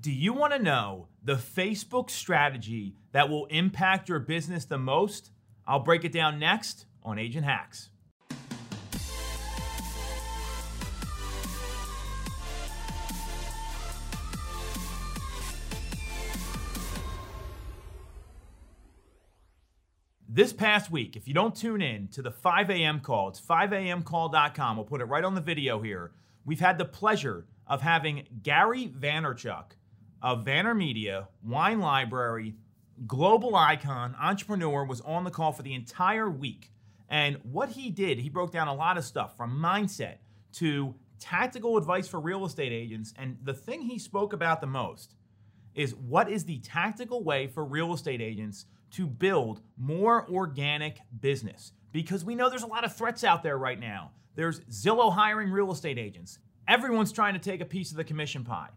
Do you want to know the Facebook strategy that will impact your business the most? I'll break it down next on Agent Hacks. This past week, if you don't tune in to the 5 a.m. call, it's 5amcall.com. We'll put it right on the video here. We've had the pleasure of having Gary Vaynerchuk of VaynerMedia, Wine Library, global icon, entrepreneur, was on the call for the entire week. And what he did, he broke down a lot of stuff from mindset to tactical advice for real estate agents. And the thing he spoke about the most is what is the tactical way for real estate agents to build more organic business because we know there's a lot of threats out there right now. There's Zillow hiring real estate agents. Everyone's trying to take a piece of the commission pie.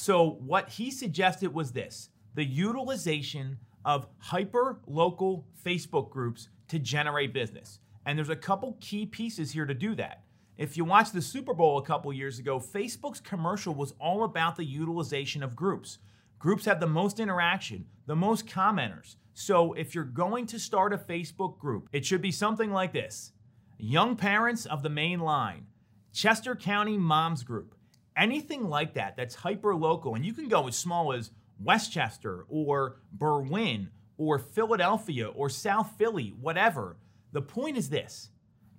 So, what he suggested was this the utilization of hyper local Facebook groups to generate business. And there's a couple key pieces here to do that. If you watched the Super Bowl a couple years ago, Facebook's commercial was all about the utilization of groups. Groups have the most interaction, the most commenters. So if you're going to start a Facebook group, it should be something like this Young Parents of the Main Line, Chester County Moms Group, anything like that that's hyper local. And you can go as small as West Chester or Berwyn or Philadelphia or South Philly, whatever. The point is this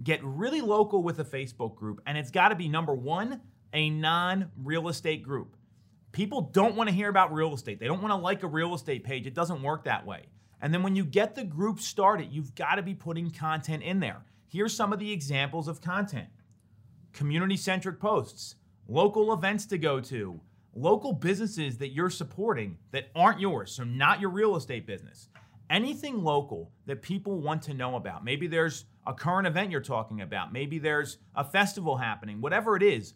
get really local with a Facebook group, and it's got to be number one, a non real estate group. People don't want to hear about real estate. They don't want to like a real estate page. It doesn't work that way. And then when you get the group started, you've got to be putting content in there. Here's some of the examples of content community centric posts, local events to go to, local businesses that you're supporting that aren't yours, so not your real estate business. Anything local that people want to know about. Maybe there's a current event you're talking about, maybe there's a festival happening, whatever it is,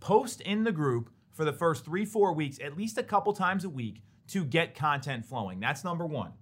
post in the group for the first three, four weeks, at least a couple times a week to get content flowing. That's number one.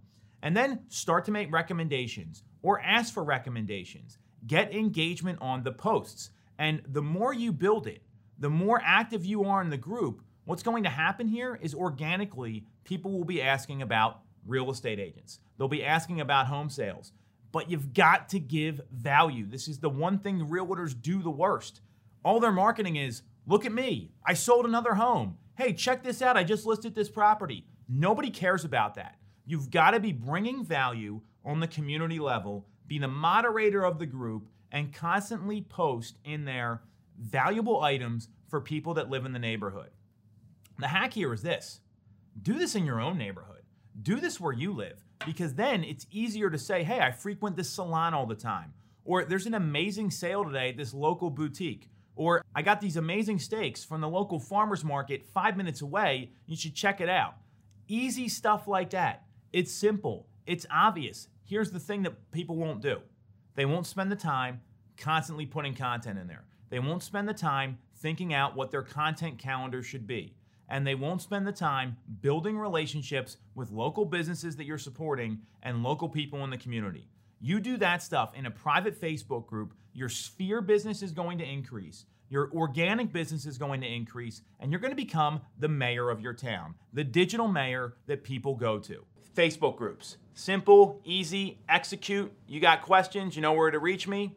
And then start to make recommendations or ask for recommendations. Get engagement on the posts. And the more you build it, the more active you are in the group, what's going to happen here is organically, people will be asking about real estate agents. They'll be asking about home sales. But you've got to give value. This is the one thing realtors do the worst. All their marketing is look at me, I sold another home. Hey, check this out, I just listed this property. Nobody cares about that. You've got to be bringing value on the community level, be the moderator of the group, and constantly post in there valuable items for people that live in the neighborhood. The hack here is this do this in your own neighborhood, do this where you live, because then it's easier to say, hey, I frequent this salon all the time. Or there's an amazing sale today at this local boutique. Or I got these amazing steaks from the local farmer's market five minutes away. You should check it out. Easy stuff like that. It's simple, it's obvious. Here's the thing that people won't do they won't spend the time constantly putting content in there. They won't spend the time thinking out what their content calendar should be. And they won't spend the time building relationships with local businesses that you're supporting and local people in the community. You do that stuff in a private Facebook group, your sphere business is going to increase. Your organic business is going to increase, and you're going to become the mayor of your town, the digital mayor that people go to. Facebook groups. Simple, easy, execute. You got questions, you know where to reach me.